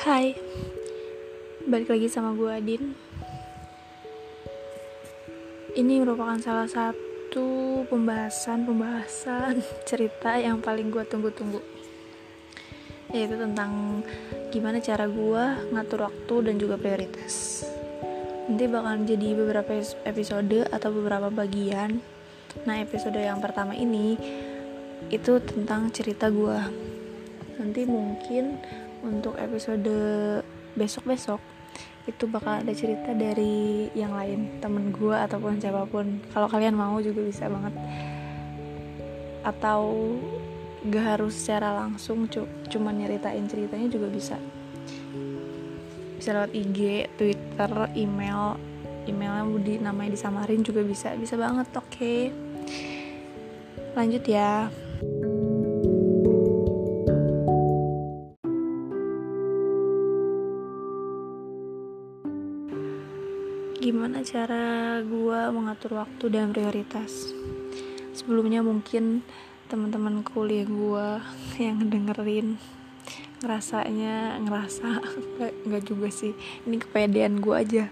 Hai, balik lagi sama gue Adin. Ini merupakan salah satu pembahasan-pembahasan cerita yang paling gue tunggu-tunggu, yaitu tentang gimana cara gue ngatur waktu dan juga prioritas. Nanti bakalan jadi beberapa episode atau beberapa bagian. Nah, episode yang pertama ini itu tentang cerita gue. Nanti mungkin untuk episode besok-besok itu bakal ada cerita dari yang lain temen gue ataupun siapa pun. Kalau kalian mau juga bisa banget. Atau gak harus secara langsung cu cuman nyeritain ceritanya juga bisa. Bisa lewat IG, Twitter, email. Emailnya di namanya disamarin juga bisa. Bisa banget oke. Okay. lanjut ya gimana cara gue mengatur waktu dan prioritas. Sebelumnya mungkin teman-teman kuliah gue yang dengerin ngerasanya ngerasa nggak juga sih. Ini kepedean gue aja.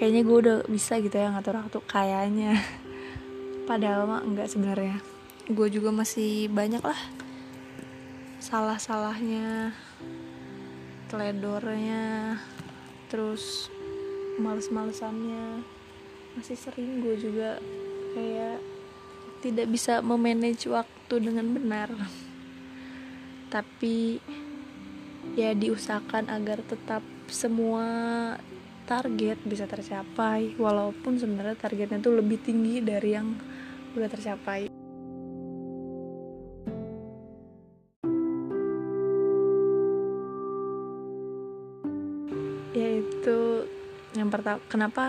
Kayaknya gue udah bisa gitu ya ngatur waktu kayaknya. Padahal mah enggak sebenarnya. Gue juga masih banyak lah salah-salahnya teledornya terus males-malesannya. Masih sering gue juga kayak tidak bisa memanage waktu dengan benar. Tapi ya diusahakan agar tetap semua target bisa tercapai. Walaupun sebenarnya targetnya tuh lebih tinggi dari yang udah tercapai pertama kenapa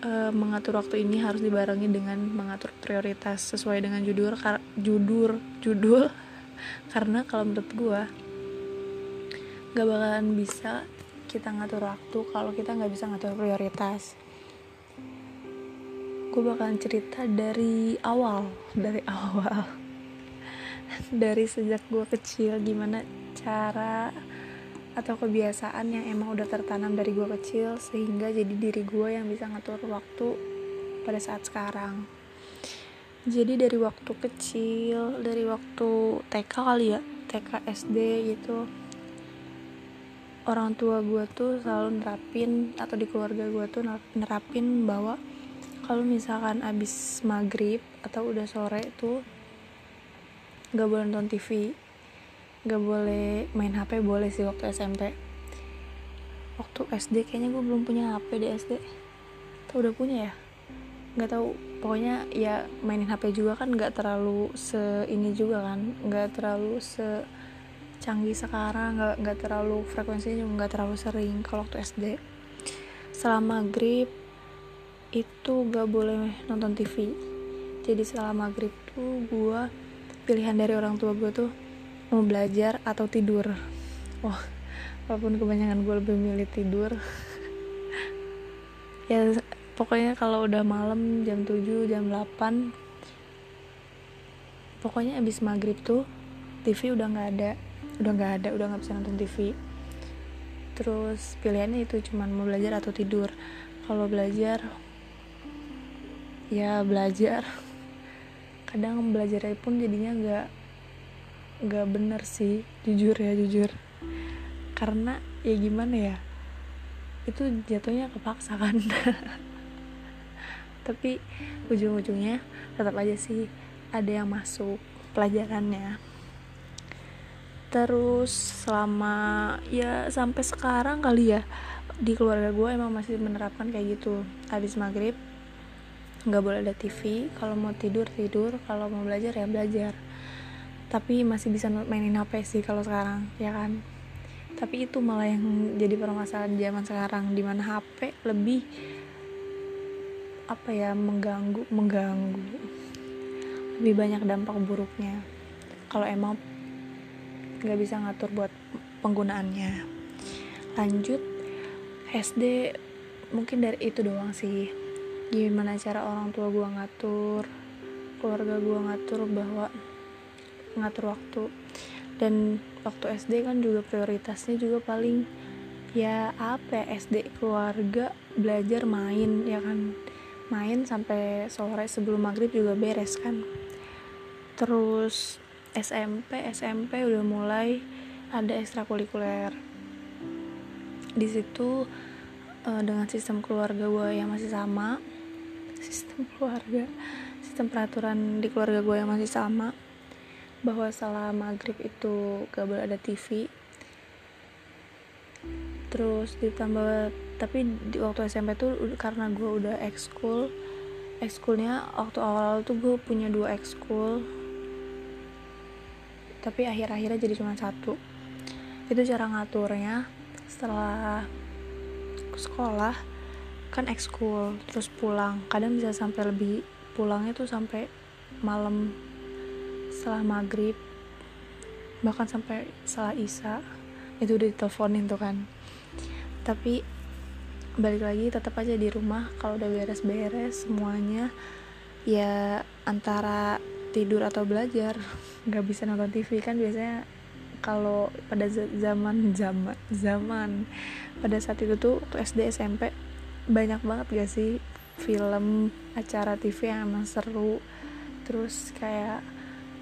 uh, mengatur waktu ini harus dibarengi dengan mengatur prioritas sesuai dengan judul kar, judul judul? Karena kalau menurut gue gak bakalan bisa kita ngatur waktu kalau kita nggak bisa ngatur prioritas. Gue bakalan cerita dari awal dari awal. Dari sejak gue kecil gimana cara atau kebiasaan yang emang udah tertanam dari gue kecil sehingga jadi diri gue yang bisa ngatur waktu pada saat sekarang. Jadi dari waktu kecil dari waktu TK kali ya TK SD gitu orang tua gue tuh selalu nerapin atau di keluarga gue tuh nerapin bahwa kalau misalkan abis maghrib atau udah sore tuh gak boleh nonton TV gak boleh main HP boleh sih waktu SMP waktu SD kayaknya gue belum punya HP di SD atau udah punya ya? Nggak tahu pokoknya ya mainin HP juga kan nggak terlalu se ini juga kan. Nggak terlalu se canggih sekarang nggak nggak terlalu frekuensinya juga nggak terlalu sering kalau waktu SD selama maghrib itu gak boleh nonton TV jadi selama maghrib tuh gue pilihan dari orang tua gue tuh mau belajar atau tidur. Wah walaupun kebanyakan gue lebih milih tidur. Ya pokoknya kalau udah malam jam 7 jam 8 pokoknya abis maghrib tuh TV udah nggak ada. Udah nggak ada udah nggak bisa nonton TV terus pilihannya itu cuman mau belajar atau tidur. Kalau belajar ya belajar. Kadang belajar pun jadinya nggak gak bener sih jujur ya jujur. Karena ya gimana ya itu jatuhnya kepaksa kan. Tapi ujung-ujungnya tetap aja sih ada yang masuk pelajarannya. Terus selama ya sampai sekarang kali ya di keluarga gue emang masih menerapkan kayak gitu. Habis maghrib nggak boleh ada TV kalau mau tidur tidur kalau mau belajar ya belajar tapi masih bisa mainin HP sih kalau sekarang ya kan? Tapi itu malah yang jadi permasalahan zaman sekarang di mana HP lebih apa ya mengganggu mengganggu. Lebih banyak dampak buruknya. Kalau emang nggak bisa ngatur buat penggunaannya. Lanjut SD mungkin dari itu doang sih. Gimana cara orang tua gua ngatur keluarga gua ngatur bahwa ngatur waktu. Dan waktu SD kan juga prioritasnya juga paling ya apa ya SD keluarga belajar main ya kan. Main sampai sore sebelum maghrib juga beres kan. Terus SMP SMP udah mulai ada ekstrakurikuler. Di situ uh, dengan sistem keluarga gue yang masih sama sistem keluarga sistem peraturan di keluarga gue yang masih sama bahwa setelah maghrib itu gak boleh ada TV terus ditambah tapi di waktu SMP tuh karena gue udah ekskul ekskulnya waktu awal-awal tuh gue punya dua ekskul. Tapi akhir-akhirnya jadi cuma satu. Itu cara ngaturnya. Setelah sekolah kan ekskul terus pulang. Kadang bisa sampai lebih pulangnya tuh sampai malam setelah maghrib bahkan sampai setelah isya itu udah diteleponin tuh kan. Tapi balik lagi tetap aja di rumah kalau udah beres-beres semuanya ya antara tidur atau belajar nggak bisa nonton TV kan biasanya kalau pada zaman zaman zaman pada saat itu tuh SD SMP banyak banget gak sih film acara TV yang emang seru. Terus kayak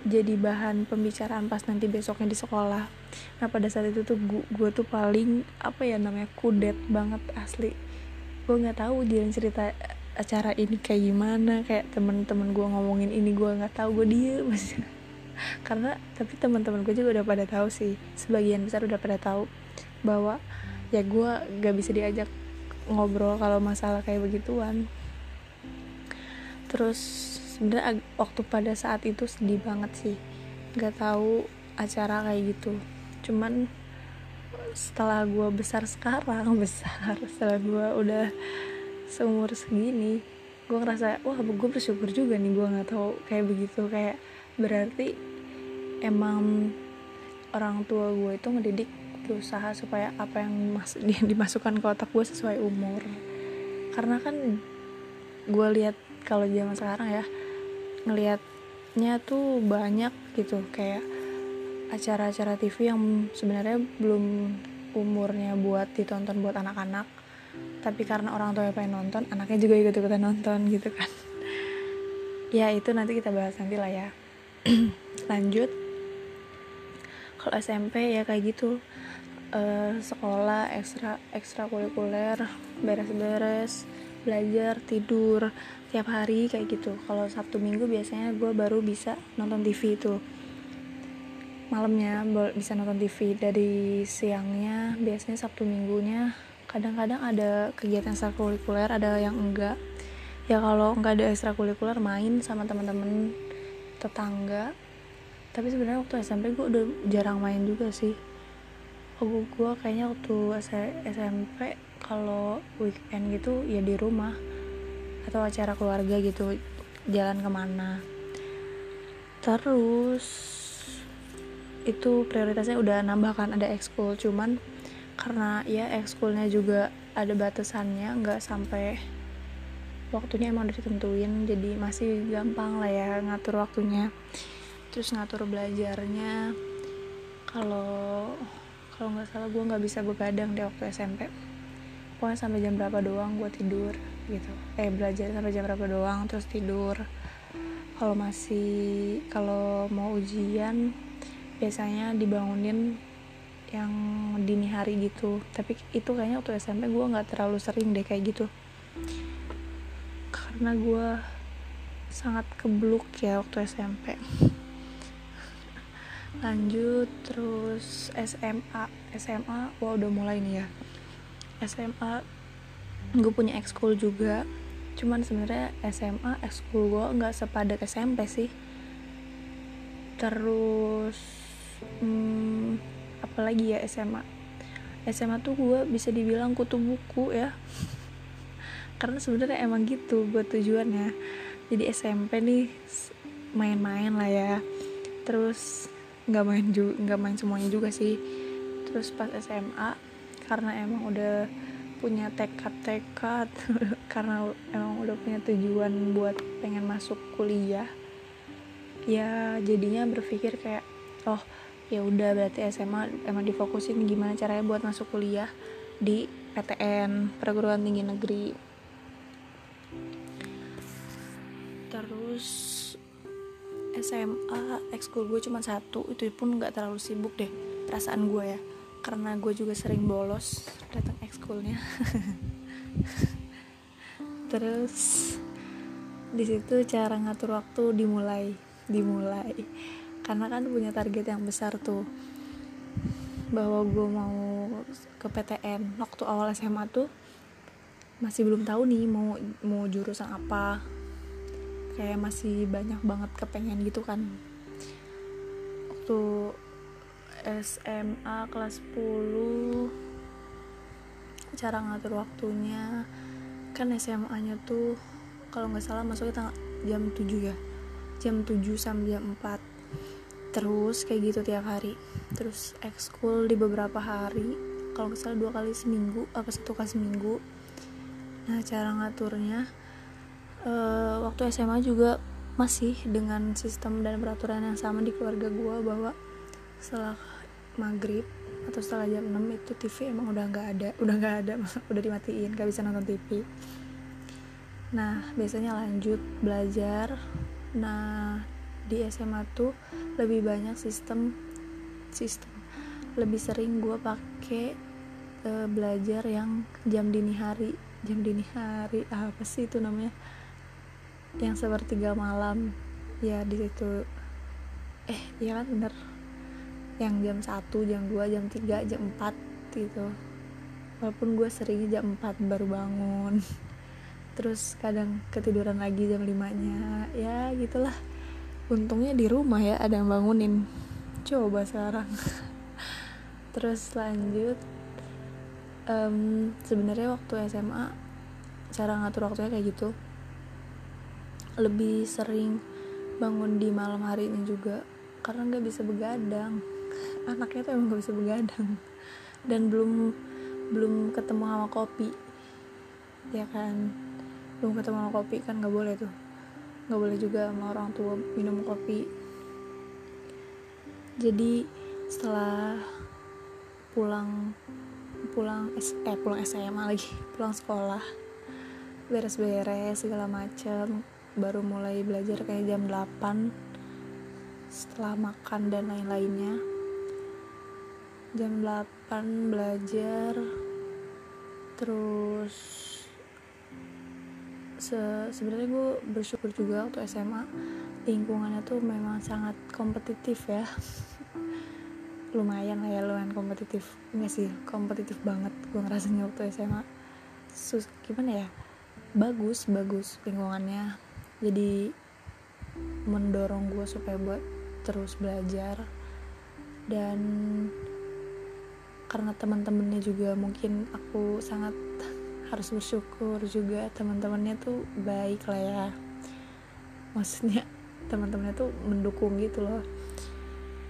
jadi bahan pembicaraan pas nanti besoknya di sekolah. Nah pada saat itu tuh gue tuh paling apa ya namanya kudet banget asli. Gue nggak tahu jalan cerita acara ini kayak gimana kayak temen-temen gue ngomongin ini gue nggak tahu gue diem. Karena tapi teman-teman gue juga udah pada tahu sih. Sebagian besar udah pada tahu bahwa ya gue gak bisa diajak ngobrol kalau masalah kayak begituan. Terus sebenarnya waktu pada saat itu sedih banget sih. Nggak tahu acara kayak gitu. Cuman setelah gue besar sekarang besar setelah gue udah seumur segini gue ngerasa wah gue bersyukur juga nih gue nggak tahu kayak begitu. Kayak berarti emang orang tua gue itu ngedidik berusaha supaya apa yang mas dimasukkan ke otak gue sesuai umur. Karena kan gue lihat kalau zaman sekarang ya ngelihatnya tuh banyak gitu kayak acara-acara TV yang sebenarnya belum umurnya buat ditonton buat anak-anak tapi karena orang tua pengen nonton anaknya juga ikut ikutan nonton gitu kan. Ya itu nanti kita bahas nanti lah ya. Lanjut. Kalau SMP ya kayak gitu. Uh, sekolah ekstra ekstrakurikuler beres-beres belajar tidur tiap hari kayak gitu. Kalau sabtu minggu biasanya gue baru bisa nonton TV itu. Malamnya bisa nonton TV dari siangnya biasanya sabtu minggunya kadang-kadang ada kegiatan ekstrakurikuler ada yang enggak. Ya kalau enggak ada ekstrakurikuler main sama teman-teman tetangga. Tapi sebenarnya waktu SMP gue udah jarang main juga sih. Gue kayaknya waktu SMP kalau weekend gitu ya di rumah atau acara keluarga gitu jalan ke mana. Terus itu prioritasnya udah nambahkan ada ekskul. Cuman karena ya ekskulnya juga ada batasannya nggak sampai waktunya emang udah ditentuin jadi masih gampang lah ya ngatur waktunya. Terus ngatur belajarnya kalau kalau nggak salah gue nggak bisa begadang di waktu SMP pokoknya sampai jam berapa doang gue tidur gitu. Eh belajar sampai jam berapa doang terus tidur. Kalau masih kalau mau ujian biasanya dibangunin yang dini hari gitu. Tapi itu kayaknya waktu SMP gue nggak terlalu sering deh kayak gitu. Karena gue sangat kebluk ya waktu SMP lanjut terus SMA SMA wah udah mulai nih ya. SMA gue punya ekskul juga. Cuman sebenarnya SMA ekskul gue nggak sepadat SMP sih. Terus hmm, apalagi ya SMA SMA tuh gue bisa dibilang kutu buku ya. Karena sebenarnya emang gitu buat tujuannya. Jadi SMP nih main-main lah ya. Terus nggak main juga nggak main semuanya juga sih. Terus pas SMA karena emang udah punya tekad-tekad karena emang udah punya tujuan buat pengen masuk kuliah ya jadinya berpikir kayak oh ya udah berarti SMA emang difokusin gimana caranya buat masuk kuliah di PTN perguruan tinggi negeri. Terus SMA ekskul gue cuma satu itu pun nggak terlalu sibuk deh perasaan gue ya karena gue juga sering bolos datang ekskulnya. Terus di situ cara ngatur waktu dimulai dimulai. Karena kan punya target yang besar tuh bahwa gue mau ke PTN waktu awal SMA tuh masih belum tahu nih mau mau jurusan apa. Kayak masih banyak banget kepengen gitu kan. Waktu SMA kelas 10 cara ngatur waktunya. Kan SMA nya tuh kalau nggak salah masuknya jam 7 ya? Jam 7 sampai jam 4 terus kayak gitu tiap hari. Terus ekskul di beberapa hari. Kalau nggak salah dua kali seminggu apa satu kali seminggu. Nah cara ngaturnya. Uh, waktu SMA juga masih dengan sistem dan peraturan yang sama di keluarga gue bahwa setelah maghrib atau setelah jam 6 itu TV emang udah nggak ada udah nggak ada udah dimatiin gak bisa nonton TV nah biasanya lanjut belajar. Nah di SMA tuh lebih banyak sistem sistem. Lebih sering gue pakai e, belajar yang jam dini hari. Jam dini hari apa sih itu namanya? Yang sepertiga malam. Ya di situ. Eh iya kan bener yang jam 1, jam 2, jam 3, jam 4 gitu. Walaupun gue sering jam 4 baru bangun. Terus kadang ketiduran lagi jam 5 nya ya gitulah. Untungnya di rumah ya ada yang bangunin. Coba sekarang. Terus lanjut. Um, sebenarnya waktu SMA cara ngatur waktunya kayak gitu. Lebih sering bangun di malam hari ini juga karena nggak bisa begadang anaknya tuh emang nggak bisa begadang. Dan belum belum ketemu sama kopi. Ya kan? Belum ketemu sama kopi kan nggak boleh tuh. Nggak boleh juga sama orang tua minum kopi. Jadi setelah pulang pulang eh pulang SMA lagi pulang sekolah beres-beres segala macem baru mulai belajar kayak jam 8 setelah makan dan lain-lainnya jam 8 belajar. Terus se sebenarnya gue bersyukur juga waktu SMA lingkungannya tuh memang sangat kompetitif ya. Lumayan lah ya lumayan kompetitif. Enggak sih kompetitif banget gue ngerasanya waktu SMA sus gimana ya? Bagus bagus lingkungannya. Jadi mendorong gue supaya buat terus belajar. Dan karena teman-temannya juga mungkin aku sangat harus bersyukur juga teman-temannya tuh baik lah ya. Maksudnya teman-temannya tuh mendukung gitu loh.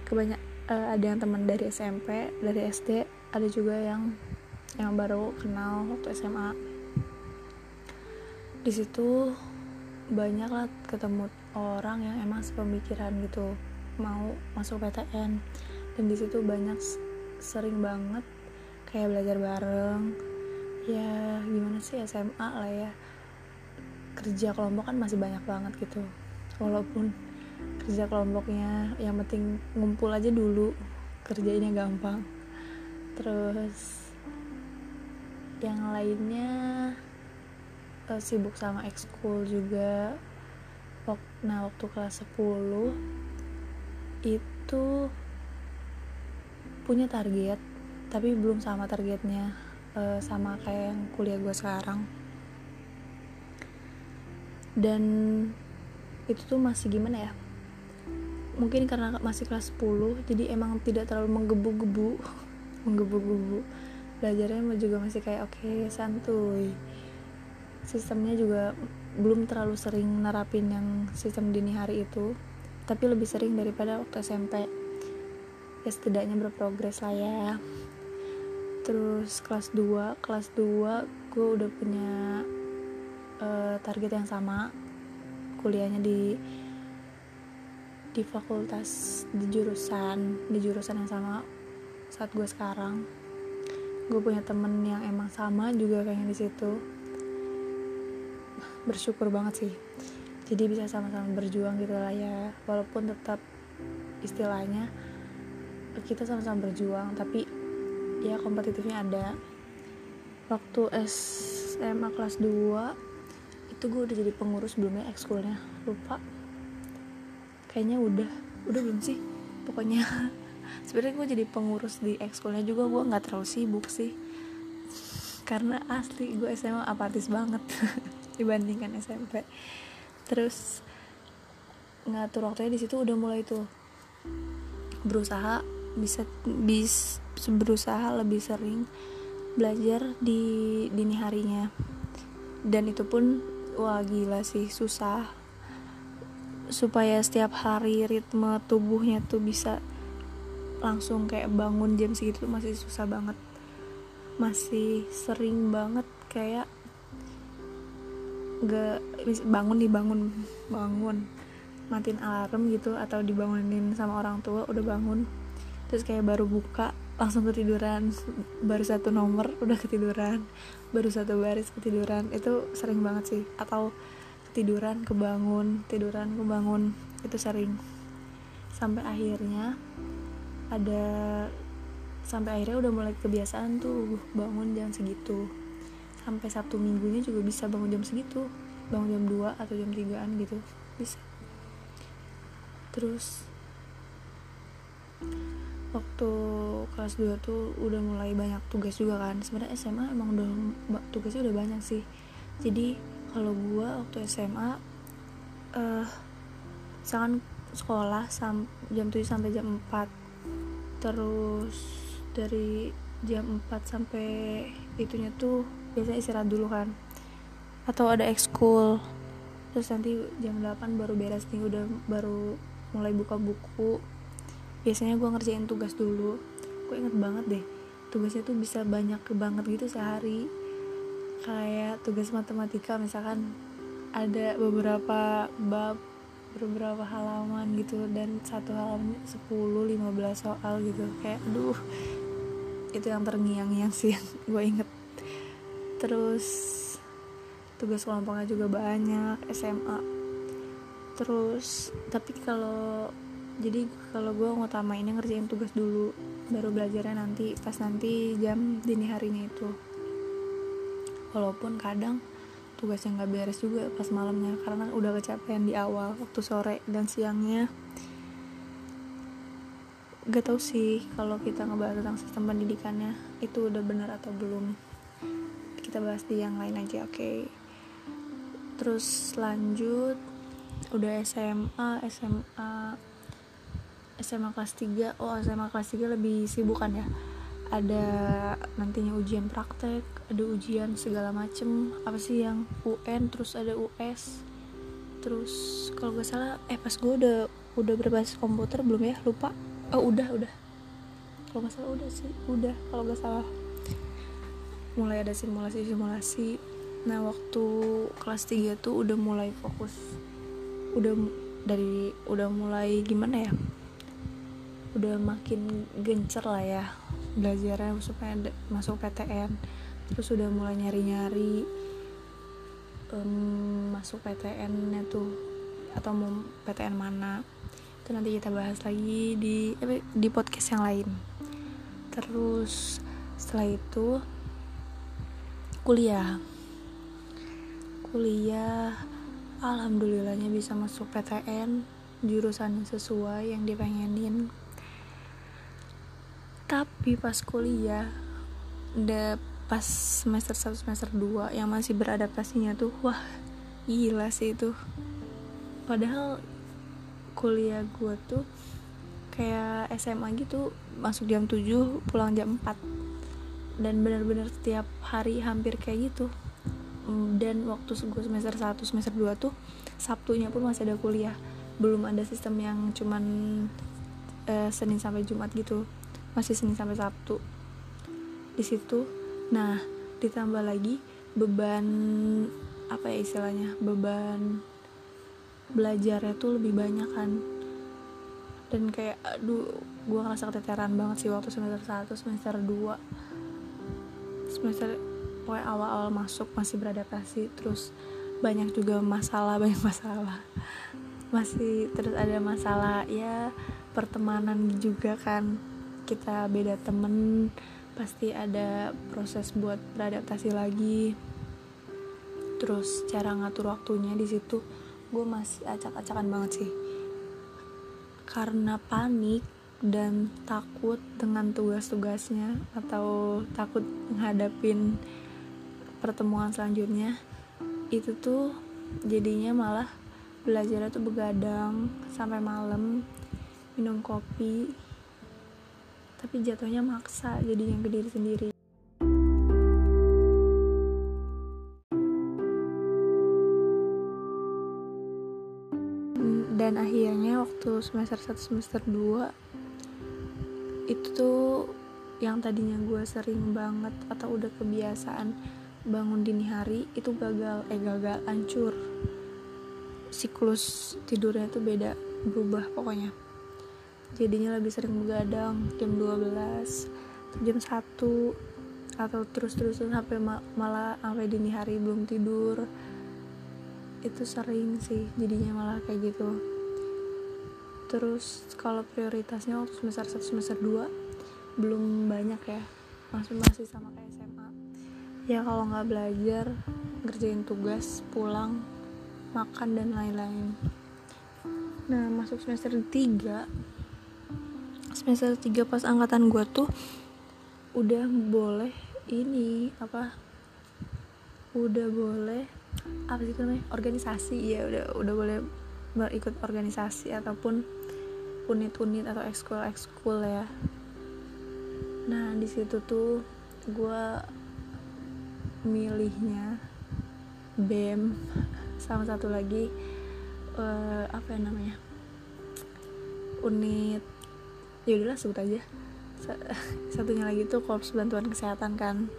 Kebanyak uh, ada yang teman dari SMP dari SD ada juga yang yang baru kenal waktu SMA di situ banyak lah ketemu orang yang emang sepemikiran gitu mau masuk PTN dan di situ banyak sering banget kayak belajar bareng. Ya gimana sih SMA lah ya. Kerja kelompok kan masih banyak banget gitu. Walaupun kerja kelompoknya yang penting ngumpul aja dulu kerjainnya gampang. Terus yang lainnya uh, sibuk sama ekskul juga. Nah waktu kelas 10 itu punya target tapi belum sama targetnya uh, sama kayak yang kuliah gue sekarang. Dan itu tuh masih gimana ya? Mungkin karena masih kelas 10 jadi emang tidak terlalu menggebu-gebu menggebu-gebu. Belajarnya juga masih kayak oke okay, santuy. Sistemnya juga belum terlalu sering nerapin yang sistem dini hari itu tapi lebih sering daripada waktu SMP ya setidaknya berprogres lah ya. Terus kelas 2 kelas 2 gue udah punya uh, target yang sama. Kuliahnya di di fakultas di jurusan di jurusan yang sama saat gue sekarang. Gue punya temen yang emang sama juga kayaknya di situ. Bersyukur banget sih. Jadi bisa sama-sama berjuang gitu lah ya. Walaupun tetap istilahnya kita sama-sama berjuang tapi ya kompetitifnya ada. Waktu SMA kelas 2 itu gue udah jadi pengurus belum ya ekskulnya. Lupa. Kayaknya udah. Udah belum sih? Pokoknya sebenarnya gue jadi pengurus di ekskulnya juga. Gue nggak terlalu sibuk sih. Karena asli gue SMA apatis banget dibandingkan SMP terus ngatur waktunya di situ udah mulai tuh berusaha bisa bis berusaha lebih sering belajar di dini harinya. Dan itu pun wah gila sih susah. Supaya setiap hari ritme tubuhnya tuh bisa langsung kayak bangun jam segitu masih susah banget. Masih sering banget kayak gak bangun dibangun bangun. Matiin alarm gitu atau dibangunin sama orang tua udah bangun terus kayak baru buka langsung ketiduran. Baru satu nomor udah ketiduran. Baru satu baris ketiduran. Itu sering banget sih. Atau ketiduran kebangun tiduran kebangun. Itu sering. Sampai akhirnya ada sampai akhirnya udah mulai kebiasaan tuh bangun jam segitu. Sampai Sabtu minggunya juga bisa bangun jam segitu. Bangun jam 2 atau jam 3an gitu. Bisa. Terus waktu kelas 2 tuh udah mulai banyak tugas juga kan. Sebenarnya SMA emang udah tugasnya udah banyak sih. Jadi kalau gua waktu SMA eh uh, misalkan sekolah sam jam 7 sampai jam 4 terus dari jam 4 sampai itunya tuh biasanya istirahat dulu kan. Atau ada ekskul. Terus nanti jam 8 baru beres nih udah baru mulai buka buku biasanya gue ngerjain tugas dulu. Gue inget banget deh tugasnya tuh bisa banyak banget gitu sehari. Kayak tugas matematika misalkan ada beberapa bab beberapa halaman gitu dan satu halaman 10-15 soal gitu. Kayak aduh itu yang terngiang-ngiang sih yang gue inget. Terus tugas kelompoknya juga banyak SMA terus tapi kalau jadi kalau gue ini ngerjain tugas dulu baru belajarnya nanti pas nanti jam dini harinya itu. Walaupun kadang tugasnya nggak beres juga pas malamnya karena udah kecapean di awal waktu sore dan siangnya. Gak tau sih kalau kita ngebahas tentang sistem pendidikannya itu udah benar atau belum. Kita bahas di yang lain aja oke. Okay? terus lanjut udah SMA SMA SMA kelas 3 oh SMA kelas 3 lebih sibuk kan ya? Ada nantinya ujian praktek ada ujian segala macem. Apa sih yang UN terus ada US terus kalau gak salah eh pas gue udah udah berbasis komputer belum ya? Lupa. Oh udah udah. Kalau gak salah udah sih udah kalau gak salah. Mulai ada simulasi-simulasi nah waktu kelas 3 tuh udah mulai fokus. Udah dari udah mulai gimana ya udah makin gencer lah ya belajarnya supaya masuk PTN terus udah mulai nyari-nyari um, masuk PTN nya tuh atau mau PTN mana. Itu nanti kita bahas lagi di eh, di podcast yang lain. Terus setelah itu kuliah. Kuliah alhamdulillahnya bisa masuk PTN jurusan sesuai yang dipengenin tapi pas kuliah udah pas semester 1 semester 2 yang masih beradaptasinya tuh wah gila sih itu. Padahal kuliah gue tuh kayak SMA gitu masuk jam 7 pulang jam 4 dan benar-benar setiap hari hampir kayak gitu. Dan waktu gue semester 1 semester 2 tuh Sabtunya pun masih ada kuliah. Belum ada sistem yang cuman uh, Senin sampai Jumat gitu masih Senin sampai Sabtu. Di situ nah ditambah lagi beban apa ya istilahnya beban belajarnya tuh lebih banyak kan. Dan kayak aduh gue ngerasa keteteran banget sih waktu semester 1 semester 2 semester pokoknya awal-awal masuk masih beradaptasi terus banyak juga masalah banyak masalah. Masih terus ada masalah ya pertemanan juga kan kita beda temen pasti ada proses buat beradaptasi lagi. Terus cara ngatur waktunya di situ gue masih acak-acakan banget sih. Karena panik dan takut dengan tugas-tugasnya atau takut menghadapin pertemuan selanjutnya itu tuh jadinya malah belajarnya tuh begadang sampai malam minum kopi tapi jatuhnya maksa jadinya ke diri sendiri. Dan akhirnya waktu semester 1 semester 2 itu tuh yang tadinya gue sering banget atau udah kebiasaan bangun dini hari itu gagal eh gagal hancur. Siklus tidurnya tuh beda berubah pokoknya jadinya lebih sering begadang jam 12 jam 1 atau terus-terusan sampai ma malah sampai dini hari belum tidur. Itu sering sih jadinya malah kayak gitu. Terus kalau prioritasnya waktu semester 1 semester 2 belum banyak ya. Masih masih sama kayak SMA ya kalau nggak belajar ngerjain tugas pulang makan dan lain-lain. Nah masuk semester 3 semester 3 pas angkatan gue tuh udah boleh ini apa udah boleh apa sih namanya organisasi ya udah udah boleh berikut organisasi ataupun unit-unit atau ekskul ekskul ya. Nah di situ tuh gue milihnya bem sama satu lagi uh, apa yang namanya unit ya udahlah sebut aja. Satunya lagi tuh korps bantuan kesehatan kan.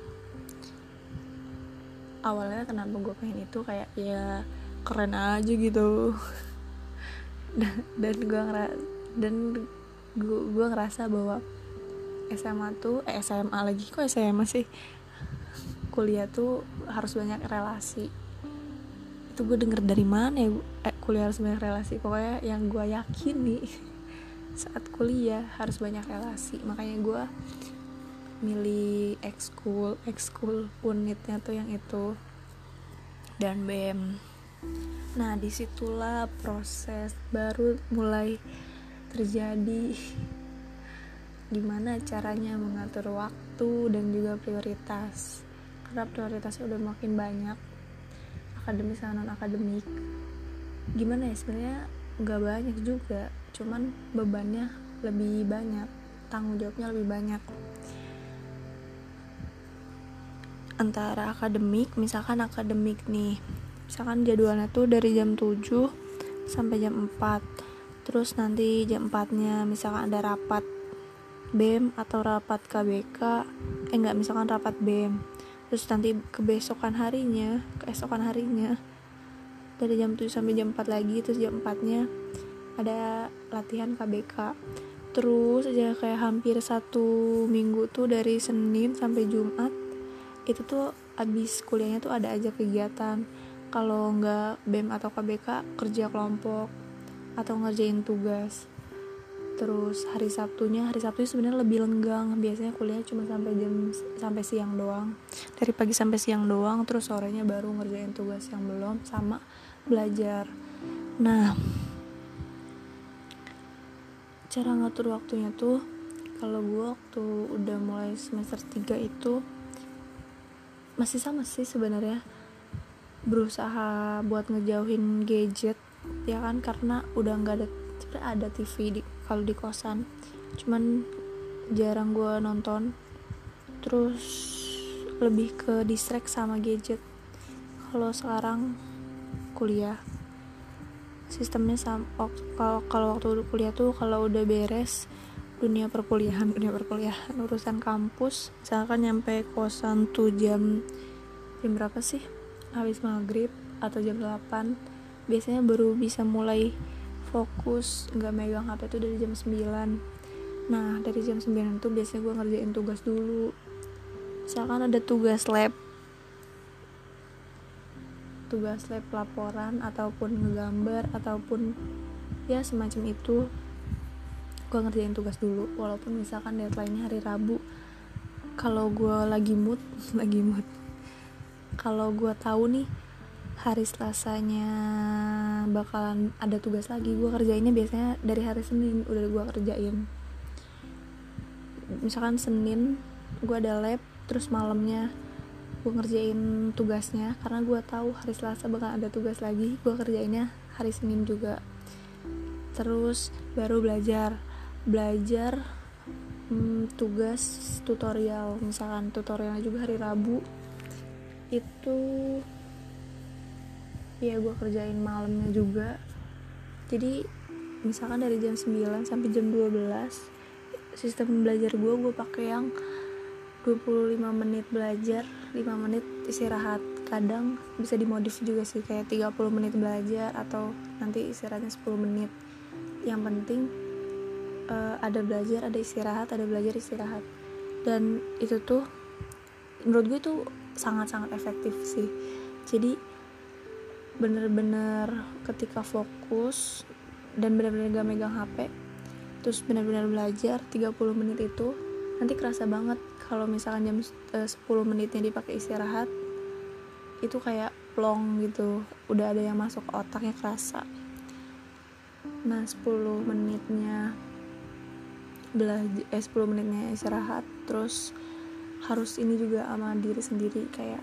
Awalnya kenapa gue pengen itu kayak ya keren aja gitu. Dan, gue ngerasa dan gue gue ngerasa bahwa SMA tuh eh, SMA lagi kok SMA sih? Kuliah tuh harus banyak relasi. Itu gue denger dari mana ya eh, kuliah harus banyak relasi. Pokoknya yang gue yakin nih saat kuliah harus banyak relasi. Makanya gue milih ekskul ekskul unitnya tuh yang itu dan BM Nah, di situlah proses baru mulai terjadi. Gimana caranya mengatur waktu dan juga prioritas? Karena prioritasnya udah makin banyak. Akademis sama non akademik gimana ya? Sebenarnya nggak banyak juga cuman bebannya lebih banyak tanggung jawabnya lebih banyak. Antara akademik misalkan akademik nih misalkan jadwalnya tuh dari jam 7 sampai jam 4 terus nanti jam 4 nya misalkan ada rapat BEM atau rapat KBK eh enggak misalkan rapat BEM terus nanti kebesokan harinya keesokan harinya dari jam 7 sampai jam 4 lagi terus jam 4 nya ada latihan KBK terus aja kayak hampir satu minggu tuh dari Senin sampai Jumat itu tuh abis kuliahnya tuh ada aja kegiatan. Kalau nggak BEM atau KBK kerja kelompok atau ngerjain tugas. Terus hari Sabtunya hari Sabtu sebenarnya lebih lenggang. Biasanya kuliah cuma sampai jam sampai siang doang. Dari pagi sampai siang doang terus sorenya baru ngerjain tugas yang belum sama belajar. Nah cara ngatur waktunya tuh kalau gue waktu udah mulai semester 3 itu masih sama sih sebenarnya. Berusaha buat ngejauhin gadget ya kan? Karena udah nggak ada sebenarnya ada TV di kalau di kosan. Cuman jarang gue nonton. Terus lebih ke distract sama gadget. Kalau sekarang kuliah sistemnya sama oh, kalau kalau waktu kuliah tuh kalau udah beres dunia perkuliahan dunia perkuliahan urusan kampus misalkan nyampe kosan tuh jam jam berapa sih? Habis maghrib atau jam 8 biasanya baru bisa mulai fokus nggak megang HP tuh dari jam 9 nah dari jam 9 tuh biasanya gue ngerjain tugas dulu. Misalkan ada tugas lab tugas lab laporan ataupun ngegambar ataupun ya semacam itu. Gue ngerjain tugas dulu walaupun misalkan deadline-nya hari Rabu. Kalau gue lagi mood lagi mood. Kalau gue tahu nih hari Selasanya bakalan ada tugas lagi gue kerjainnya biasanya dari hari Senin udah gue kerjain. Misalkan Senin gue ada lab terus malamnya gue ngerjain tugasnya karena gue tahu hari Selasa bakal ada tugas lagi gue kerjainnya hari Senin juga. Terus baru belajar. Belajar hmm, tugas tutorial. Misalkan tutorialnya juga hari Rabu. Itu ya gue kerjain malamnya juga. Jadi misalkan dari jam 9 sampai jam 12 sistem belajar gue gue pakai yang 25 menit belajar 5 menit istirahat. Kadang bisa dimodif juga sih kayak 30 menit belajar atau nanti istirahatnya 10 menit. Yang penting uh, ada belajar ada istirahat ada belajar istirahat. Dan itu tuh menurut gue tuh sangat-sangat efektif sih. Jadi bener-bener ketika fokus dan bener-bener gak megang HP terus benar-benar belajar 30 menit itu nanti kerasa banget kalau misalkan jam eh, 10 menitnya dipakai istirahat itu kayak plong gitu. Udah ada yang masuk otaknya kerasa. Nah 10 menitnya belajar eh 10 menitnya istirahat terus harus ini juga sama diri sendiri kayak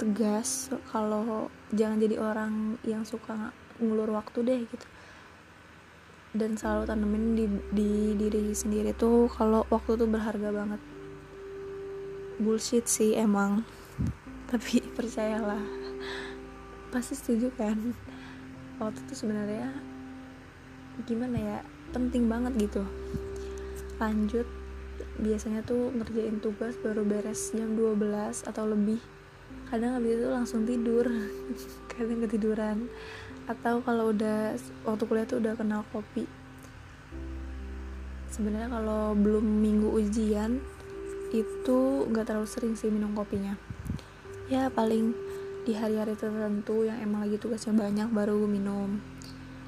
tegas kalau jangan jadi orang yang suka ngulur waktu deh gitu. Dan selalu tanemin di, di diri sendiri tuh kalau waktu tuh berharga banget bullshit sih emang. Tapi percayalah pasti setuju kan? Waktu itu sebenarnya gimana ya penting banget gitu. Lanjut biasanya tuh ngerjain tugas baru beres jam 12 atau lebih. Kadang habis itu langsung tidur kadang ketiduran. Atau kalau udah waktu kuliah tuh udah kenal kopi. Sebenarnya kalau belum minggu ujian itu nggak terlalu sering sih minum kopinya. Ya paling di hari-hari tertentu yang emang lagi tugasnya banyak baru minum.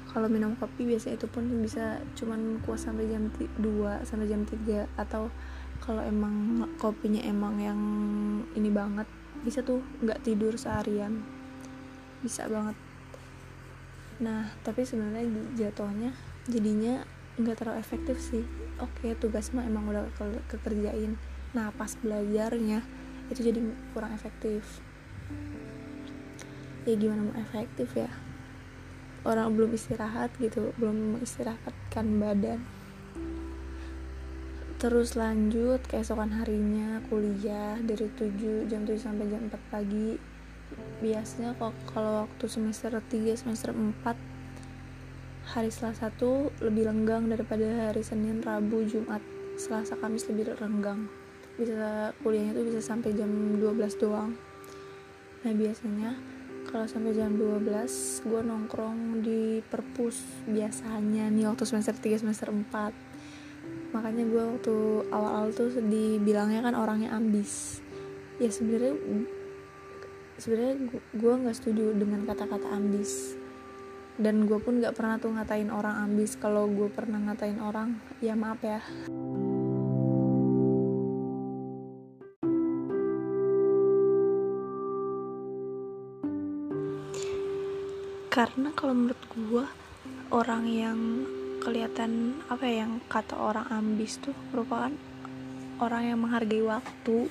Kalau minum kopi biasanya itu pun bisa cuman kuat sampai jam 2 sampai jam 3 atau kalau emang kopinya emang yang ini banget bisa tuh nggak tidur seharian. Bisa banget. Nah tapi sebenarnya jatuhnya jadinya nggak terlalu efektif sih. Oke tugas mah emang udah ke kekerjain nah pas belajarnya itu jadi kurang efektif. Ya gimana mau efektif ya? Orang belum istirahat gitu belum mengistirahatkan badan. Terus lanjut keesokan harinya kuliah dari 7 jam 7 sampai jam 4 pagi. Biasanya kok kalau waktu semester 3 semester 4 hari Selasa tuh lebih lenggang daripada hari Senin, Rabu, Jumat. Selasa, Kamis lebih renggang bisa kuliahnya tuh bisa sampai jam 12 doang. Nah biasanya kalau sampai jam 12 gue nongkrong di perpus biasanya nih waktu semester 3 semester 4 makanya gue waktu awal-awal tuh dibilangnya kan orangnya ambis. Ya sebenarnya sebenarnya gue nggak setuju dengan kata-kata ambis. Dan gue pun nggak pernah tuh ngatain orang ambis. Kalau gue pernah ngatain orang ya maaf ya karena kalau menurut gue orang yang kelihatan apa ya yang kata orang ambis tuh merupakan orang yang menghargai waktu.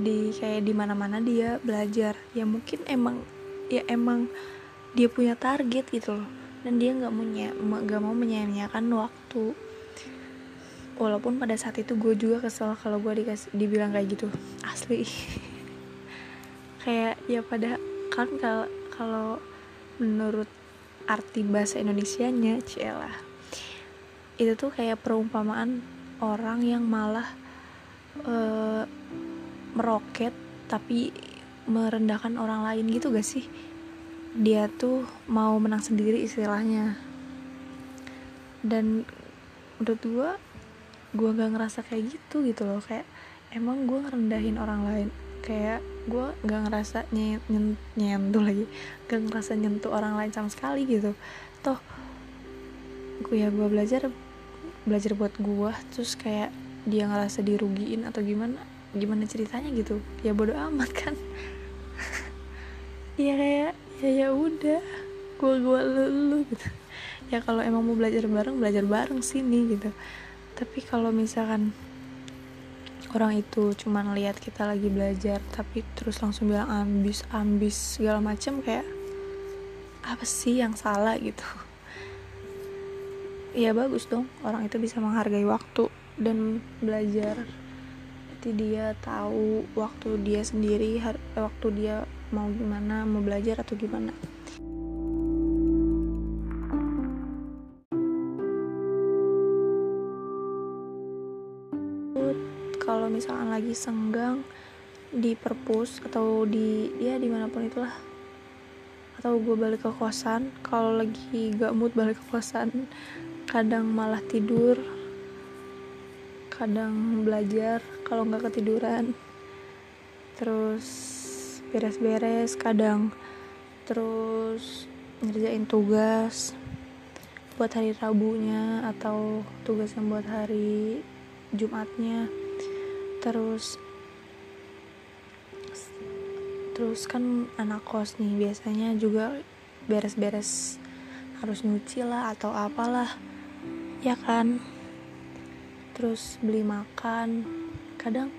Di kayak di mana mana dia belajar. Ya mungkin emang ya emang dia punya target gitu loh. Dan dia nggak punya nggak mau menyanyiakan waktu. Walaupun pada saat itu gue juga kesel kalau gue dikasih dibilang kayak gitu. Asli. Kayak ya pada kan kalau kalau menurut arti bahasa Indonesianya cila itu tuh kayak perumpamaan orang yang malah uh, meroket tapi merendahkan orang lain gitu gak sih? Dia tuh mau menang sendiri istilahnya. Dan menurut gue gue gak ngerasa kayak gitu gitu loh. Kayak emang gue ngerendahin orang lain. Kayak gue gak ngerasa nyentuh nyentuh lagi. Gak ngerasa nyentuh orang lain sama sekali gitu. Toh gue ya gue belajar belajar buat gue terus kayak dia ngerasa dirugiin atau gimana gimana ceritanya gitu. Ya bodo amat kan. Ya kayak ya ya udah gue gue lulu gitu. Ya kalau emang mau belajar bareng belajar bareng sini gitu. Tapi kalau misalkan orang itu cuma lihat kita lagi belajar tapi terus langsung bilang ambis ambis segala macam kayak apa sih yang salah? gitu. Ya bagus dong orang itu bisa menghargai waktu dan belajar. Jadi dia tahu waktu dia sendiri waktu dia mau gimana mau belajar atau gimana misalkan lagi senggang di perpus atau di ya di mana pun itulah. Atau gue balik ke kosan kalau lagi gak mood balik ke kosan kadang malah tidur kadang belajar kalau nggak ketiduran. Terus beres-beres kadang terus ngerjain tugas buat hari Rabunya atau tugas yang buat hari Jumatnya terus terus kan anak kos nih biasanya juga beres-beres harus nyuci lah atau apalah ya kan? Terus beli makan kadang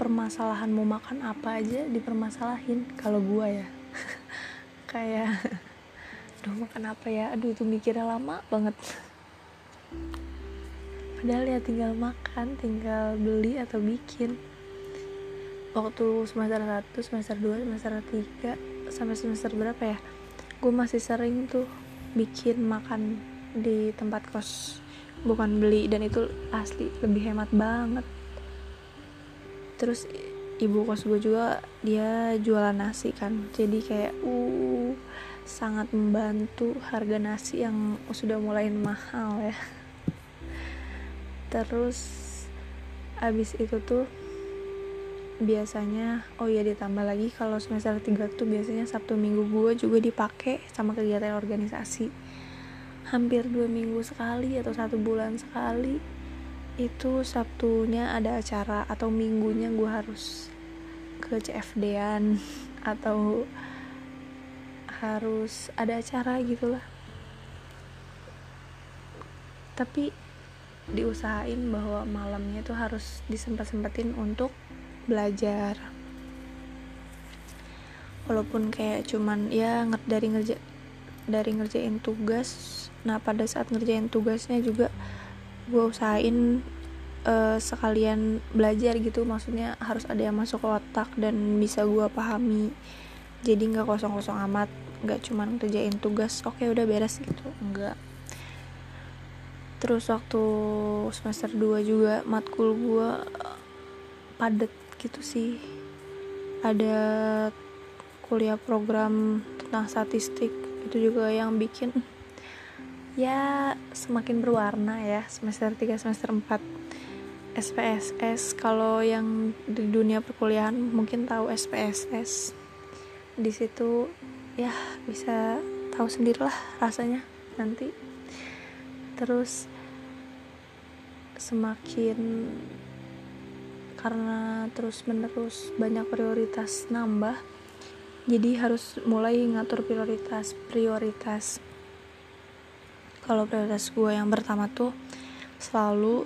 permasalahan mau makan apa aja dipermasalahin kalau gua ya. Kayak aduh makan apa ya? Aduh itu mikirnya lama banget padahal ya tinggal makan tinggal beli atau bikin. Waktu semester 1, semester 2, semester 3 sampai semester berapa ya? Gue masih sering tuh bikin makan di tempat kos. Bukan beli dan itu asli lebih hemat banget. Terus ibu kos gue juga dia jualan nasi kan. Jadi kayak uh sangat membantu harga nasi yang sudah mulai mahal ya terus abis itu tuh biasanya oh ya ditambah lagi kalau semester 3 tuh biasanya Sabtu Minggu gue juga dipakai sama kegiatan organisasi. Hampir dua minggu sekali atau satu bulan sekali itu Sabtunya ada acara atau minggunya gue harus ke CFD-an atau harus ada acara gitu lah tapi diusahain bahwa malamnya itu harus disempat-sempatin untuk belajar. Walaupun kayak cuman ya dari ngerja dari ngerjain tugas nah pada saat ngerjain tugasnya juga gue usahain uh, sekalian belajar gitu. Maksudnya harus ada yang masuk ke otak dan bisa gue pahami. Jadi nggak kosong-kosong amat nggak cuman kerjain tugas oke okay, udah beres gitu. Enggak terus waktu semester 2 juga matkul gue padet gitu sih. Ada kuliah program tentang statistik itu juga yang bikin ya semakin berwarna ya semester 3 semester 4 SPSS kalau yang di dunia perkuliahan mungkin tahu SPSS di situ ya bisa tahu sendirilah rasanya nanti terus semakin karena terus menerus banyak prioritas nambah jadi harus mulai ngatur prioritas prioritas. Kalau prioritas gue yang pertama tuh selalu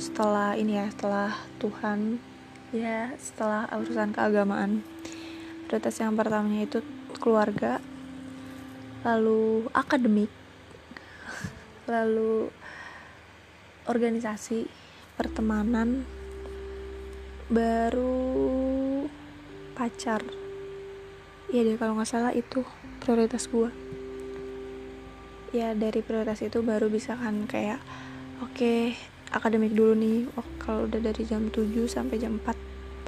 setelah ini ya setelah Tuhan ya setelah urusan keagamaan. Prioritas yang pertamanya itu keluarga lalu akademik lalu organisasi pertemanan baru pacar. Ya deh kalau nggak salah itu prioritas gue ya dari prioritas itu baru bisa kan kayak oke okay, akademik dulu nih. Oh, kalau udah dari jam 7 sampai jam 4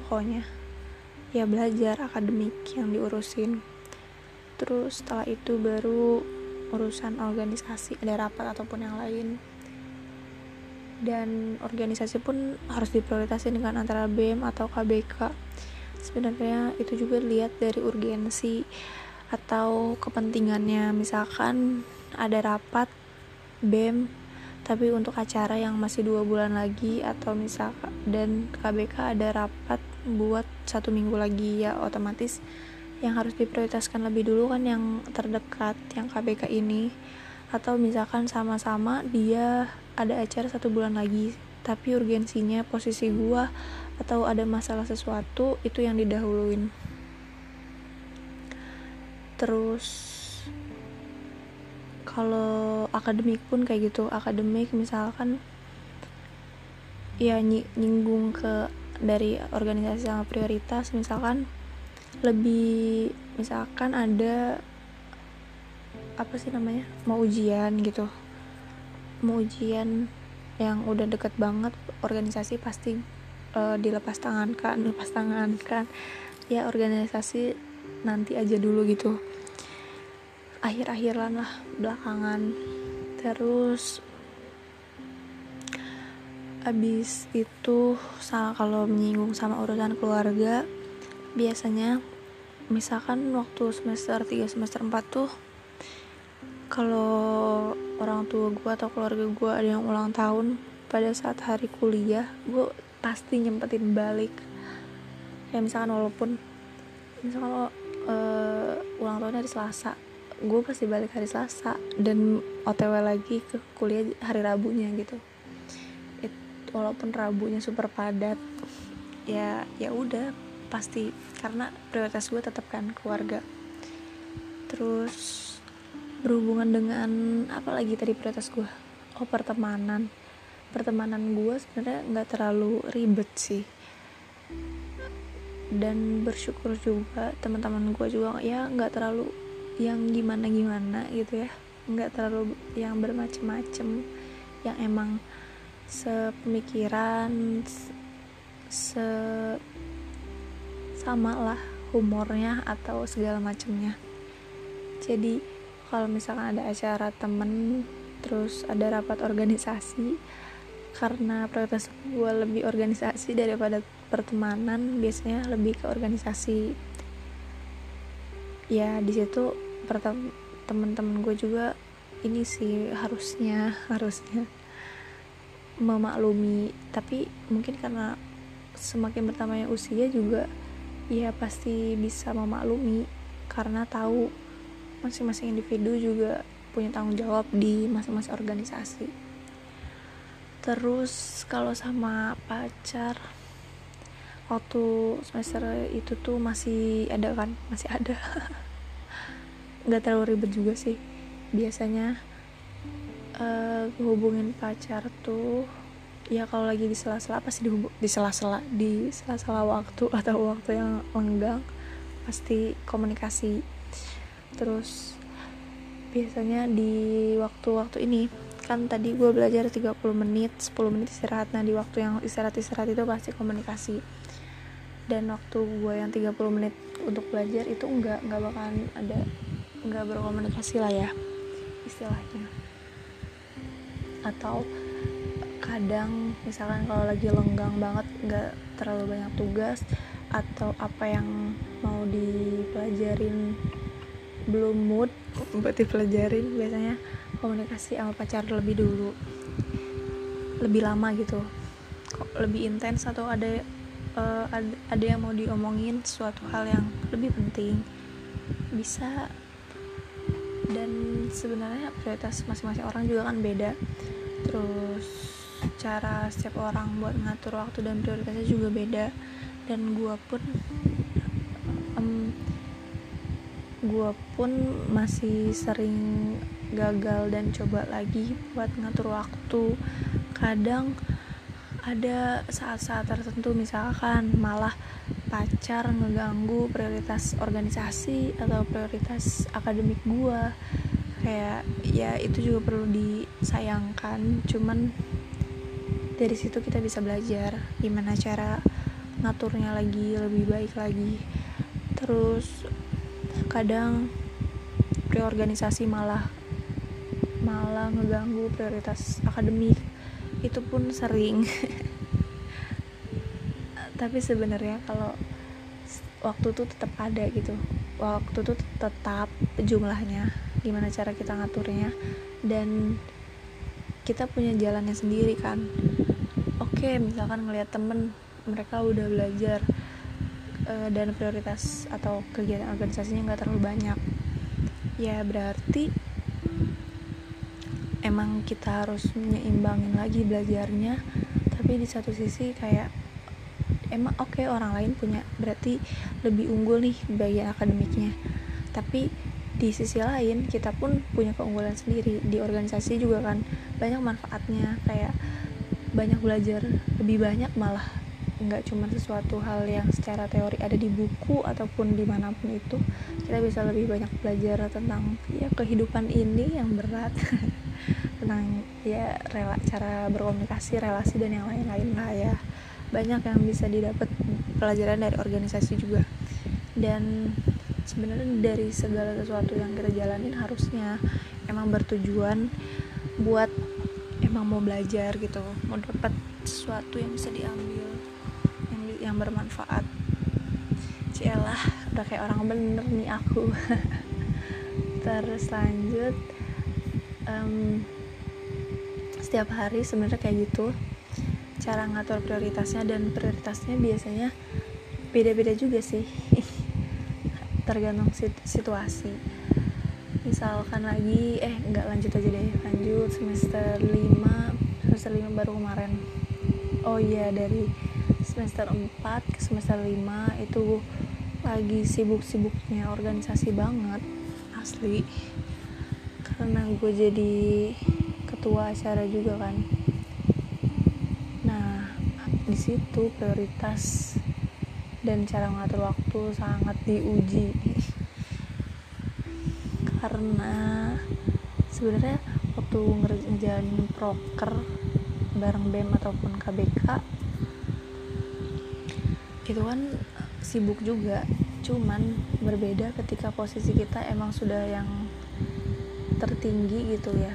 pokoknya. Ya belajar akademik yang diurusin. Terus setelah itu baru urusan organisasi ada rapat ataupun yang lain. Dan organisasi pun harus diprioritaskan dengan antara BEM atau KBK sebenarnya itu juga lihat dari urgensi atau kepentingannya. Misalkan ada rapat BEM tapi untuk acara yang masih dua bulan lagi atau misalkan dan KBK ada rapat buat satu minggu lagi ya otomatis yang harus diprioritaskan lebih dulu kan yang terdekat yang KBK ini. Atau misalkan sama-sama dia ada acara satu bulan lagi tapi urgensinya posisi gua atau ada masalah sesuatu itu yang didahuluin. Terus kalau akademik pun kayak gitu. Akademik misalkan ya nyinggung ke dari organisasi sama prioritas. Misalkan lebih misalkan ada apa sih namanya mau ujian gitu. Mau ujian yang udah deket banget organisasi pasti uh, dilepas tangan kan lepas tangan kan. Ya organisasi nanti aja dulu gitu. Akhir-akhiran lah belakangan. Terus abis itu salah kalau menyinggung sama urusan keluarga biasanya misalkan waktu semester 3 semester 4 tuh kalau orang tua gue atau keluarga gue ada yang ulang tahun pada saat hari kuliah gue pasti nyempetin balik. Ya misalkan walaupun misalkan uh, ulang tahun hari Selasa gue pasti balik hari Selasa dan otw lagi ke kuliah hari Rabunya gitu. It, walaupun Rabunya super padat ya ya udah pasti karena prioritas gue tetap kan keluarga. Terus berhubungan dengan apa lagi tadi prioritas gue? Oh pertemanan. Pertemanan gue sebenarnya nggak terlalu ribet sih. Dan bersyukur juga teman-teman gue juga ya nggak terlalu yang gimana gimana gitu ya. Nggak terlalu yang bermacam-macam yang emang sepemikiran se sama lah humornya atau segala macamnya jadi kalau misalkan ada acara temen terus ada rapat organisasi karena prioritas gue lebih organisasi daripada pertemanan biasanya lebih ke organisasi. Ya di situ teman-teman gue juga ini sih harusnya harusnya memaklumi. Tapi mungkin karena semakin bertambahnya usia juga ya pasti bisa memaklumi karena tahu masing-masing individu juga punya tanggung jawab di masing-masing organisasi. Terus kalau sama pacar waktu semester itu tuh masih ada kan? Masih ada. Nggak terlalu ribet juga sih. Biasanya uh, hubungin pacar tuh ya kalau lagi di sela-sela pasti dihubung di sela-sela di sela-sela waktu atau waktu yang lenggang pasti komunikasi. Terus biasanya di waktu-waktu ini kan tadi gue belajar 30 menit 10 menit istirahat. Nah di waktu yang istirahat-istirahat itu pasti komunikasi. Dan waktu gue yang 30 menit untuk belajar itu enggak enggak bakalan ada enggak berkomunikasi lah ya istilahnya. Atau kadang misalkan kalau lagi lenggang banget nggak terlalu banyak tugas atau apa yang mau dipelajarin belum mood buat dipelajarin. biasanya komunikasi sama pacar lebih dulu lebih lama gitu. Kok lebih intens atau ada uh, ada, ada yang mau diomongin suatu hal yang lebih penting? Bisa. Dan sebenarnya prioritas masing-masing orang juga kan beda. Terus cara setiap orang buat ngatur waktu dan prioritasnya juga beda. Dan gua pun um, gue pun masih sering gagal dan coba lagi buat ngatur waktu. Kadang ada saat-saat tertentu misalkan malah pacar ngeganggu prioritas organisasi atau prioritas akademik gue kayak ya itu juga perlu disayangkan. Cuman dari situ kita bisa belajar gimana cara ngaturnya lagi lebih baik lagi. Terus kadang preorganisasi malah malah ngeganggu prioritas akademik. Itu pun sering. Tapi sebenarnya kalau waktu tuh tetap ada gitu. Waktu tuh tetap jumlahnya gimana cara kita ngaturnya. Dan kita punya jalannya sendiri kan oke misalkan ngelihat temen mereka udah belajar uh, dan prioritas atau kegiatan organisasinya nggak terlalu banyak. Ya berarti emang kita harus menyeimbangin lagi belajarnya tapi di satu sisi kayak emang oke okay, orang lain punya berarti lebih unggul nih bagian akademiknya. Tapi di sisi lain kita pun punya keunggulan sendiri. Di organisasi juga kan banyak manfaatnya kayak banyak belajar lebih banyak malah nggak cuma sesuatu hal yang secara teori ada di buku ataupun di mana pun itu kita bisa lebih banyak belajar tentang ya kehidupan ini yang berat. Tentang ya rela cara berkomunikasi relasi dan yang lain-lain lah ya. Banyak yang bisa didapat pelajaran dari organisasi juga. Dan sebenarnya dari segala sesuatu yang kita jalanin harusnya emang bertujuan buat emang mau belajar gitu mau dapat sesuatu yang bisa diambil yang yang bermanfaat. Cielah udah kayak orang bener nih aku. Terus lanjut um, setiap hari sebenarnya kayak gitu. Cara ngatur prioritasnya dan prioritasnya biasanya beda-beda juga sih. Tergantung situasi misalkan lagi eh nggak lanjut aja deh lanjut semester 5 semester 5 baru kemarin. Oh iya dari semester 4 ke semester 5 itu lagi sibuk-sibuknya organisasi banget asli. Karena gue jadi ketua acara juga kan. Nah di situ prioritas dan cara mengatur waktu sangat diuji karena sebenarnya waktu ngerjain proker bareng BEM ataupun KBK itu kan sibuk juga. Cuman berbeda ketika posisi kita emang sudah yang tertinggi gitu ya.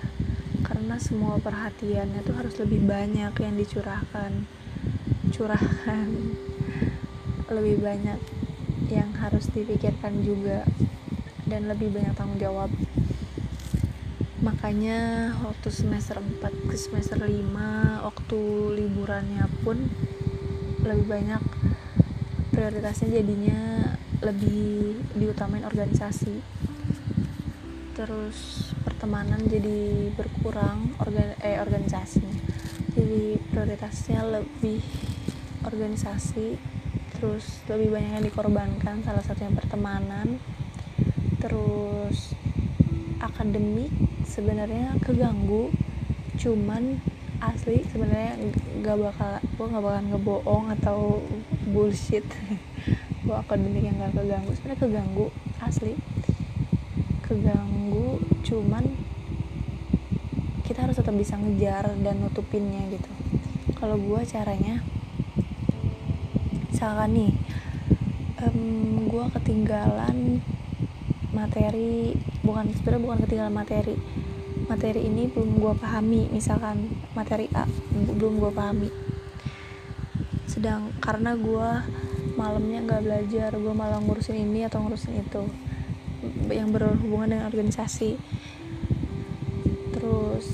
Karena semua perhatiannya tuh harus lebih banyak yang dicurahkan. Curahkan lebih banyak yang harus dipikirkan juga dan lebih banyak tanggung jawab. Makanya waktu semester 4 ke semester 5 waktu liburannya pun lebih banyak prioritasnya jadinya lebih diutamain organisasi. Terus pertemanan jadi berkurang organ eh organisasinya jadi prioritasnya lebih organisasi terus lebih banyak yang dikorbankan salah satunya pertemanan terus akademik sebenarnya keganggu cuman asli sebenarnya gak bakal gue gak bakal ngebohong atau bullshit. Gue akademik yang gak keganggu sebenarnya keganggu asli. Keganggu cuman kita harus tetap bisa ngejar dan nutupinnya gitu. Kalau gue caranya misalkan nih um, gue ketinggalan materi bukan sebenarnya bukan ketinggalan materi. Materi ini belum gue pahami misalkan materi A belum gue pahami. Sedang karena gue malamnya nggak belajar gue malah ngurusin ini atau ngurusin itu yang berhubungan dengan organisasi. Terus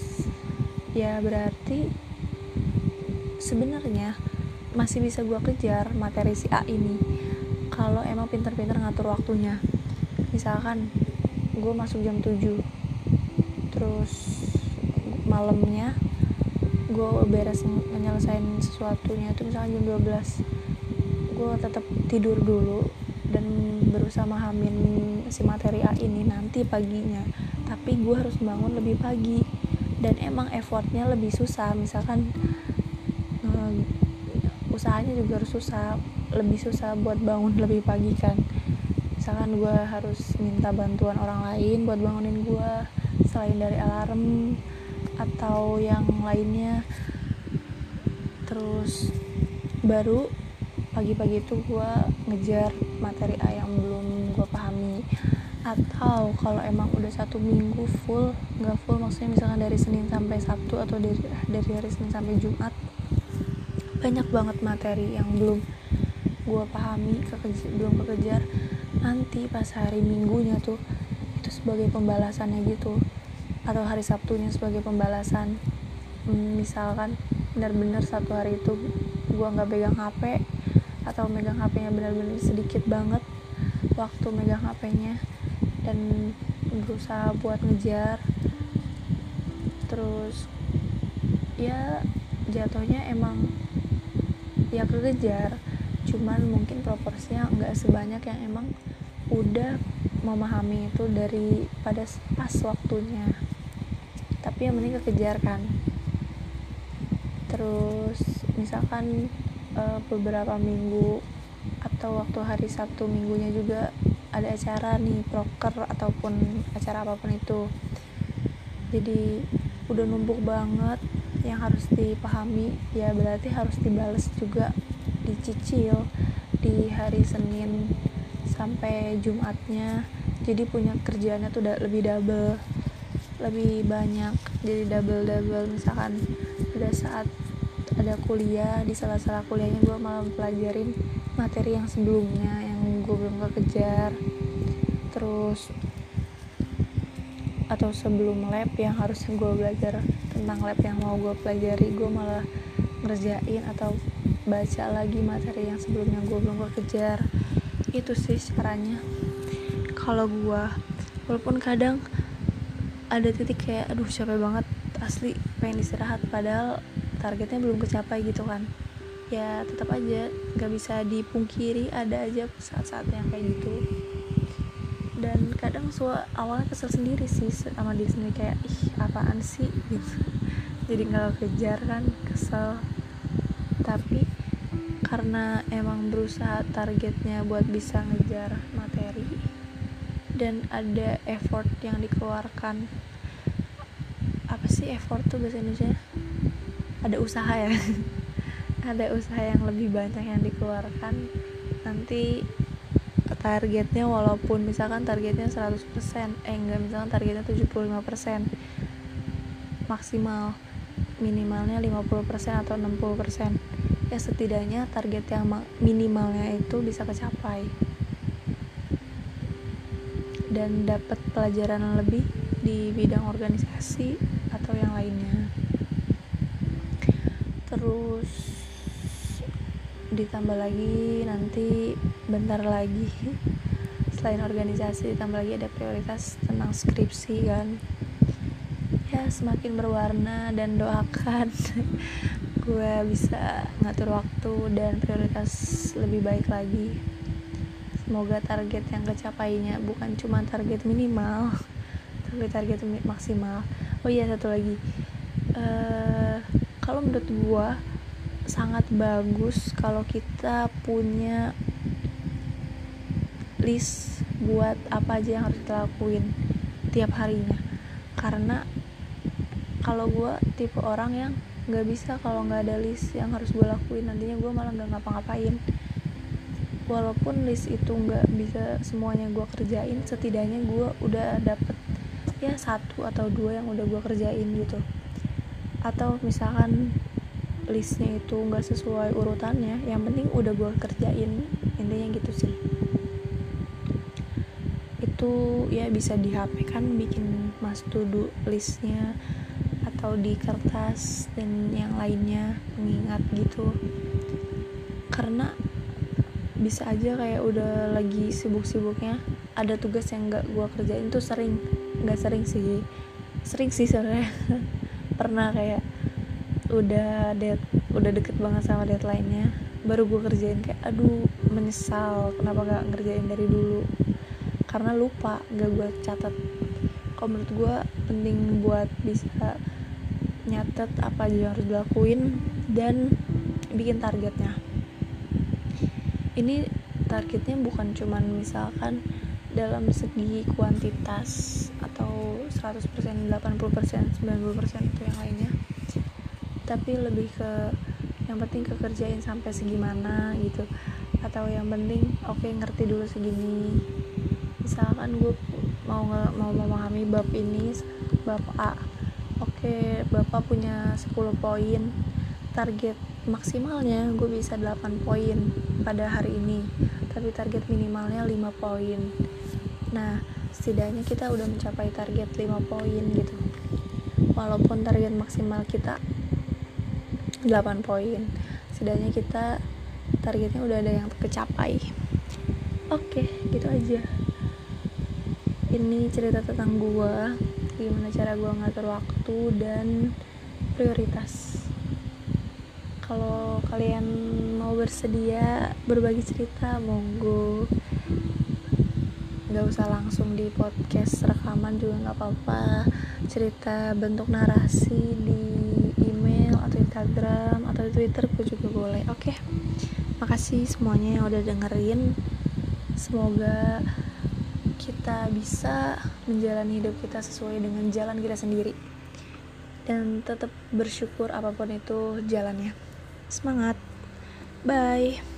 ya berarti sebenarnya masih bisa gue kejar materi si A ini kalau emang pinter-pinter ngatur waktunya misalkan gue masuk jam 7 terus malamnya gue beres menyelesaikan sesuatunya itu misalnya jam 12 gue tetap tidur dulu dan berusaha memahamin si materi A ini nanti paginya. Tapi gue harus bangun lebih pagi dan emang effortnya lebih susah. Misalkan uh, usahanya juga harus susah lebih susah buat bangun lebih pagi kan misalkan gue harus minta bantuan orang lain buat bangunin gue selain dari alarm atau yang lainnya. Terus baru pagi-pagi itu gue ngejar materi A yang belum gue pahami. Atau kalau emang udah satu minggu full nggak full maksudnya misalkan dari Senin sampai Sabtu atau dari dari hari Senin sampai Jumat banyak banget materi yang belum gue pahami kekejar, belum kekejar nanti pas hari minggunya tuh itu sebagai pembalasannya gitu. Atau hari Sabtunya sebagai pembalasan. Hmm, misalkan benar-benar satu hari itu gue nggak pegang HP atau megang HP-nya benar-benar sedikit banget waktu megang HP-nya dan berusaha buat ngejar. Terus ya jatuhnya emang ya kekejar cuman mungkin proporsinya nggak sebanyak yang emang udah memahami itu dari pada pas waktunya. Tapi yang penting kekejar kan. Terus misalkan uh, beberapa minggu atau waktu hari Sabtu minggunya juga ada acara nih proker ataupun acara apa pun itu. Jadi udah numpuk banget yang harus dipahami ya berarti harus dibales juga dicicil di hari Senin sampai Jumatnya. Jadi punya kerjaannya tuh udah lebih double lebih banyak. Jadi double double misalkan pada saat ada kuliah di salah-salah kuliahnya gue malah pelajarin materi yang sebelumnya yang gue belum kekejar terus atau sebelum lab yang harusnya gue belajar tentang lab yang mau gue pelajari gue malah ngerjain atau baca lagi materi yang sebelumnya gue belum kekejar itu sih caranya. Kalau gue walaupun kadang ada titik kayak aduh capek banget asli pengen istirahat padahal targetnya belum kecapai gitu kan. Ya tetap aja gak bisa dipungkiri ada aja saat-saat yang kayak gitu. Dan kadang suara awalnya kesel sendiri sih sama diri sendiri kayak ih apaan sih? Gitu jadi nggak kejar kan kesel. Tapi karena emang berusaha targetnya buat bisa ngejar materi dan ada effort yang dikeluarkan. Apa sih effort tuh bahasa Indonesia? Ada usaha ya? Ada usaha yang lebih banyak yang dikeluarkan. Nanti targetnya walaupun misalkan targetnya 100% eh enggak misalkan targetnya 75% maksimal minimalnya 50% atau 60% ya setidaknya target yang minimalnya itu bisa kecapai dan dapat pelajaran lebih di bidang organisasi atau yang lainnya. Terus ditambah lagi nanti bentar lagi selain organisasi ditambah lagi ada prioritas tentang skripsi kan? Ya semakin berwarna dan doakan gue bisa ngatur waktu dan prioritas lebih baik lagi. Semoga target yang kecapainya bukan cuma target minimal tapi target maksimal. Oh iya satu lagi. Uh, kalau menurut gue sangat bagus kalau kita punya list buat apa aja yang harus kita lakuin tiap harinya. Karena kalau gue tipe orang yang nggak bisa kalau nggak ada list yang harus gue lakuin. Nantinya gue malah nggak ngapa-ngapain. Walaupun list itu nggak bisa semuanya gue kerjain setidaknya gue udah dapet ya satu atau dua yang udah gue kerjain gitu. Atau misalkan listnya itu nggak sesuai urutannya yang penting udah gue kerjain. Intinya gitu sih. Itu ya bisa di HP kan bikin mas to listnya atau di kertas dan yang lainnya mengingat gitu. Karena bisa aja kayak udah lagi sibuk-sibuknya ada tugas yang nggak gue kerjain tuh sering nggak sering sih. Sering sih sebenarnya pernah kayak udah dead udah deket banget sama deadline-nya baru gue kerjain kayak aduh menyesal kenapa gak ngerjain dari dulu? Karena lupa gak gue catat. Kalau menurut gue penting buat bisa nyatet apa aja yang harus dilakuin dan bikin targetnya. Ini targetnya bukan cuman misalkan dalam segi kuantitas atau 100% 80% 90% itu yang lainnya tapi lebih ke yang penting kekerjain sampai segimana gitu. Atau yang penting oke okay, ngerti dulu segini. Misalkan gue mau mau memahami bab ini bab A oke bapak punya 10 poin target maksimalnya gue bisa 8 poin pada hari ini. Tapi target minimalnya 5 poin. Nah setidaknya kita udah mencapai target 5 poin gitu. Walaupun target maksimal kita 8 poin setidaknya kita targetnya udah ada yang tercapai. Oke gitu aja. Ini cerita tentang gua gimana cara gua ngatur waktu dan prioritas. Kalau kalian mau bersedia berbagi cerita monggo. Nggak usah langsung di podcast rekaman juga nggak apa-apa. Cerita bentuk narasi di email atau Instagram atau Twitter gue juga boleh oke? Okay? makasih semuanya yang udah dengerin. Semoga kita bisa menjalani hidup kita sesuai dengan jalan kita sendiri. Dan tetap bersyukur apa pun itu jalannya. Semangat. Bye